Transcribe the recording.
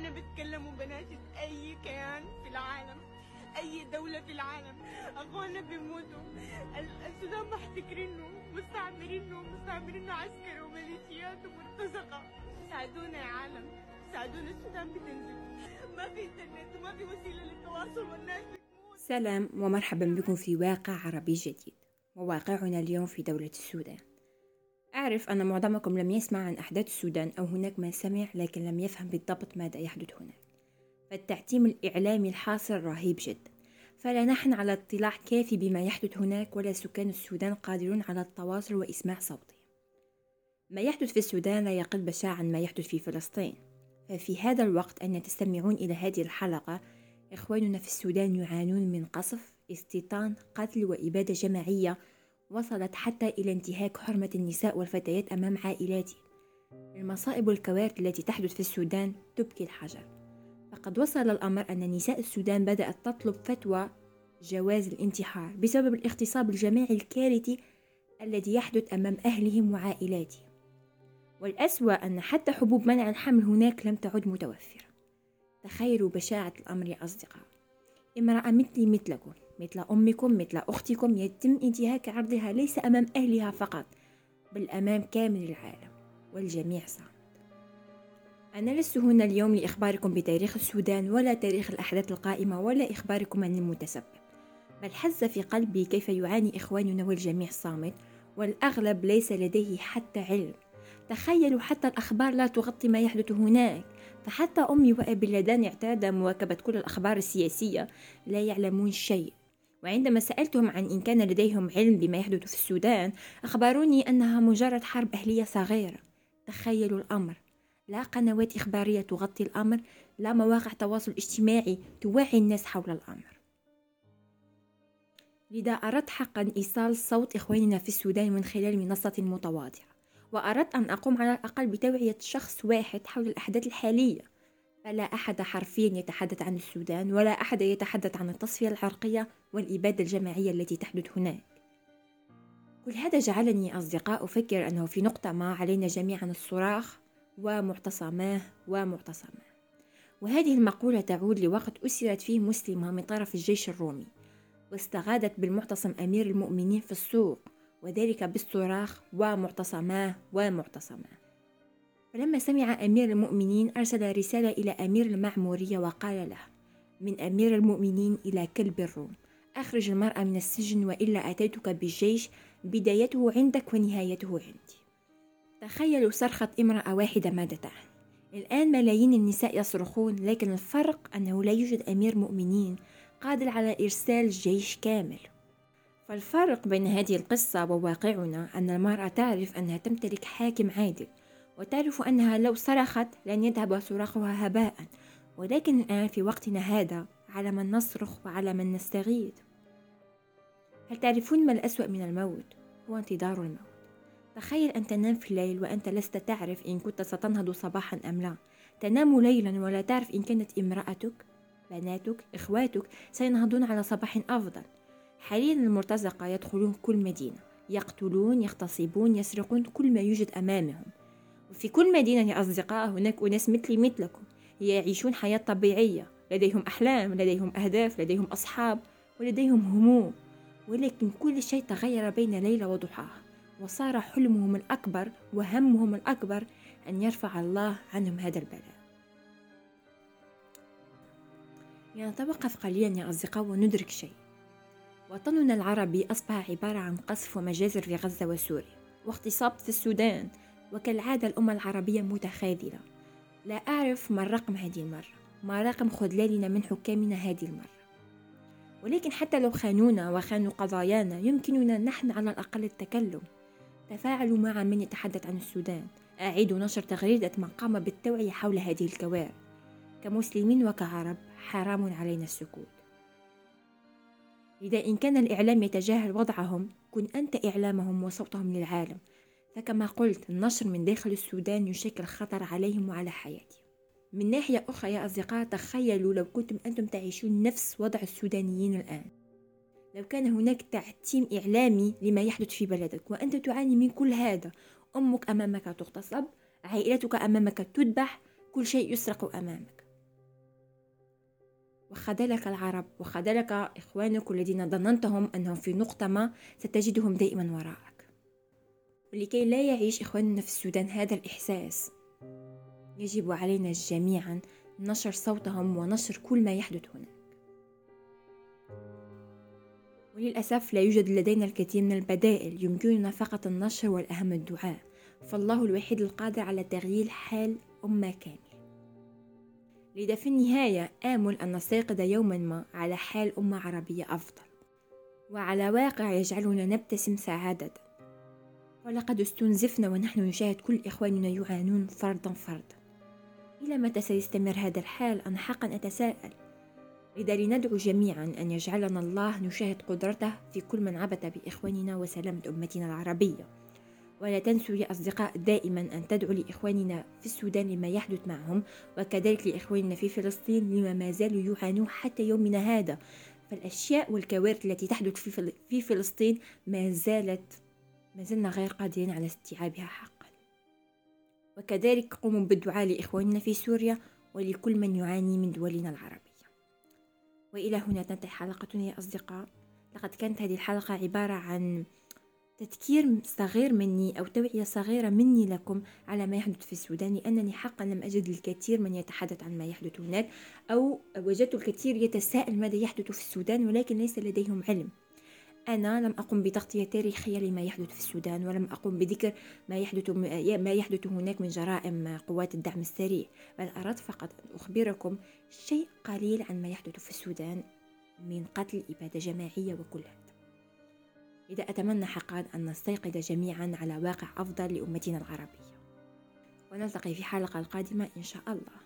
أنا بتكلم وبناشد أي كيان في العالم أي دولة في العالم. أخوانا بيموتوا. ال- السودان محتكرينه مستعمرينه مستعمرينه عسكري وميليشيات ومرتزقة. ساعدونا يا عالم. ساعدونا. السودان بتنزل؟ ما في إنترنت وما في وسيلة للتواصل والناس سلام ومرحبا بكم في واقع عربي جديد. وواقعنا اليوم في دولة السودان. أعرف أن معظمكم لم يسمع عن أحداث السودان أو هناك من سمع لكن لم يفهم بالضبط ماذا يحدث هناك. فالتعتيم الإعلامي الحاصل رهيب جدا. فلا نحن على اطلاع كافي بما يحدث هناك ولا سكان السودان قادرون على التواصل وإسماع صوتهم. ما يحدث في السودان لا يقل بشاعة عن ما يحدث في فلسطين. ففي هذا الوقت أن تستمعون إلى هذه الحلقة إخواننا في السودان يعانون من قصف استيطان قتل وإبادة جماعية وصلت حتى إلى انتهاك حرمة النساء والفتيات أمام عائلاتهم المصائب والكوارث التي تحدث في السودان تبكي الحجر. فقد وصل الأمر أن نساء السودان بدأت تطلب فتوى جواز الانتحار بسبب الاغتصاب الجماعي الكارثي الذي يحدث أمام أهلهم وعائلاتهم. والأسوأ أن حتى حبوب منع الحمل هناك لم تعد متوفرة. تخيلوا بشاعة الأمر يا أصدقاء. امرأة مثلي مثلكم. مثل أمكم مثل أختكم يتم انتهاك عرضها ليس أمام أهلها فقط بل أمام كامل العالم والجميع صامت. أنا لست هنا اليوم لإخباركم بتاريخ السودان ولا تاريخ الأحداث القائمة ولا إخباركم عن المتسبب بل حز في قلبي كيف يعاني إخواننا والجميع صامت والأغلب ليس لديه حتى علم. تخيلوا حتى الأخبار لا تغطي ما يحدث هناك. فحتى أمي وأبي اللذان اعتاد مواكبة كل الأخبار السياسية لا يعلمون شيء. وعندما سألتهم عن إن كان لديهم علم بما يحدث في السودان أخبروني أنها مجرد حرب أهلية صغيرة. تخيلوا الأمر. لا قنوات إخبارية تغطي الأمر لا مواقع تواصل اجتماعي توعي الناس حول الأمر. لذا أردت حقا إيصال صوت إخواننا في السودان من خلال منصة متواضعة وأردت أن أقوم على الأقل بتوعية شخص واحد حول الأحداث الحالية. فلا أحد حرفيا يتحدث عن السودان ولا أحد يتحدث عن التصفية العرقية والإبادة الجماعية التي تحدث هناك. كل هذا جعلني أصدقاء أفكر أنه في نقطة ما علينا جميعا الصراخ ومعتصماه ومعتصماه. وهذه المقولة تعود لوقت أسرت فيه مسلمة من طرف الجيش الرومي واستغاثت بالمعتصم أمير المؤمنين في السوق وذلك بالصراخ ومعتصماه ومعتصماه. فلما سمع أمير المؤمنين أرسل رسالة إلى أمير المعمورية وقال له من أمير المؤمنين إلى كلب الروم. أخرج المرأة من السجن وإلا أتيتك بالجيش بدايته عندك ونهايته عندي. تخيلوا صرخة امرأة واحدة ماذا تعني. الآن ملايين النساء يصرخون لكن الفرق أنه لا يوجد أمير مؤمنين قادر على إرسال جيش كامل. فالفرق بين هذه القصة وواقعنا أن المرأة تعرف أنها تمتلك حاكم عادل وتعرف أنها لو صرخت لن يذهب صراخها هباء. ولكن الآن في وقتنا هذا على من نصرخ وعلى من نستغيث. هل تعرفون ما الأسوأ من الموت؟ هو انتظار الموت. تخيل أن تنام في الليل وأنت لست تعرف إن كنت ستنهض صباحا أم لا. تنام ليلا ولا تعرف إن كانت امرأتك بناتك إخواتك سينهضون على صباح أفضل. حاليا المرتزقة يدخلون كل مدينة. يقتلون يغتصبون يسرقون كل ما يوجد أمامهم. وفي كل مدينة يا أصدقاء هناك أناس مثلي مثلكم يعيشون حياة طبيعية. لديهم أحلام لديهم أهداف لديهم أصحاب ولديهم هموم. ولكن كل شيء تغير بين ليلة وضحاها. وصار حلمهم الأكبر وهمهم الأكبر أن يرفع الله عنهم هذا البلاء. لنتوقف قليلا يا أصدقاء وندرك شيء. وطننا العربي أصبح عبارة عن قصف ومجازر في غزة وسوريا. واغتصاب في السودان وكالعادة الأمة العربية متخاذلة. لا أعرف ما الرقم هذه المرة ما رقم خذلاننا من حكامنا هذه المرة. ولكن حتى لو خانونا وخانوا قضايانا يمكننا نحن على الأقل التكلم. تفاعلوا مع من يتحدث عن السودان. أعيدوا نشر تغريدة من قام بالتوعية حول هذه الكوارث. كمسلمين وكعرب حرام علينا السكوت. إذا إن كان الإعلام يتجاهل وضعهم كن أنت إعلامهم وصوتهم للعالم. فكما قلت النشر من داخل السودان يشكل خطر عليهم وعلى حياتهم. من ناحية أخرى يا أصدقاء تخيلوا لو كنتم أنتم تعيشون نفس وضع السودانيين الآن. لو كان هناك تعتيم إعلامي لما يحدث في بلدك وأنت تعاني من كل هذا أمك أمامك تغتصب عائلتك أمامك تذبح كل شيء يسرق أمامك. وخذلك العرب وخذلك إخوانك الذين ظننتهم أنهم في نقطة ما ستجدهم دائما وراءك ولكي لا يعيش إخواننا في السودان هذا الإحساس. يجب علينا جميعا نشر صوتهم ونشر كل ما يحدث هناك وللأسف لا يوجد لدينا الكثير من البدائل يمكننا فقط النشر والأهم الدعاء. فالله الوحيد القادر على تغيير حال أمة كاملة. لذا في النهاية آمل أن نستيقظ يوما ما على حال أمة عربية أفضل. وعلى واقع يجعلنا نبتسم سعادة. ولقد استنزفنا ونحن نشاهد كل إخواننا يعانون فردا فردا إلى متى سيستمر هذا الحال؟ أنا حقا أتساءل. لذا لندعو جميعا أن يجعلنا الله نشاهد قدرته في كل من عبث بإخواننا وسلامة أمتنا العربية. ولا تنسوا يا أصدقاء دائما أن تدعوا لإخواننا في السودان لما يحدث معهم وكذلك لإخواننا في فلسطين لما ما زالوا يعانون حتى يومنا هذا. فالأشياء والكوارث التي تحدث في فلسطين ما زالت ما زلنا غير قادرين على استيعابها حقا. وكذلك قوموا بالدعاء لإخواننا في سوريا ولكل من يعاني من دولنا العربية. وإلى هنا تنتهي حلقتنا يا أصدقاء. لقد كانت هذه الحلقة عبارة عن تذكير صغير مني أو توعية صغيرة مني لكم على ما يحدث في السودان لأنني حقا لم أجد الكثير من يتحدث عن ما يحدث هناك أو وجدت الكثير يتساءل ماذا يحدث في السودان ولكن ليس لديهم علم. أنا لم أقم بتغطية تاريخية لما يحدث في السودان ولم أقم بذكر ما يحدث ما يحدث هناك من جرائم قوات الدعم السريع بل أردت فقط أن أخبركم شيء قليل عن ما يحدث في السودان من قتل إبادة جماعية وكل هذا. إذا أتمنى حقا أن نستيقظ جميعا على واقع أفضل لأمتنا العربية. ونلتقي في حلقة القادمة إن شاء الله.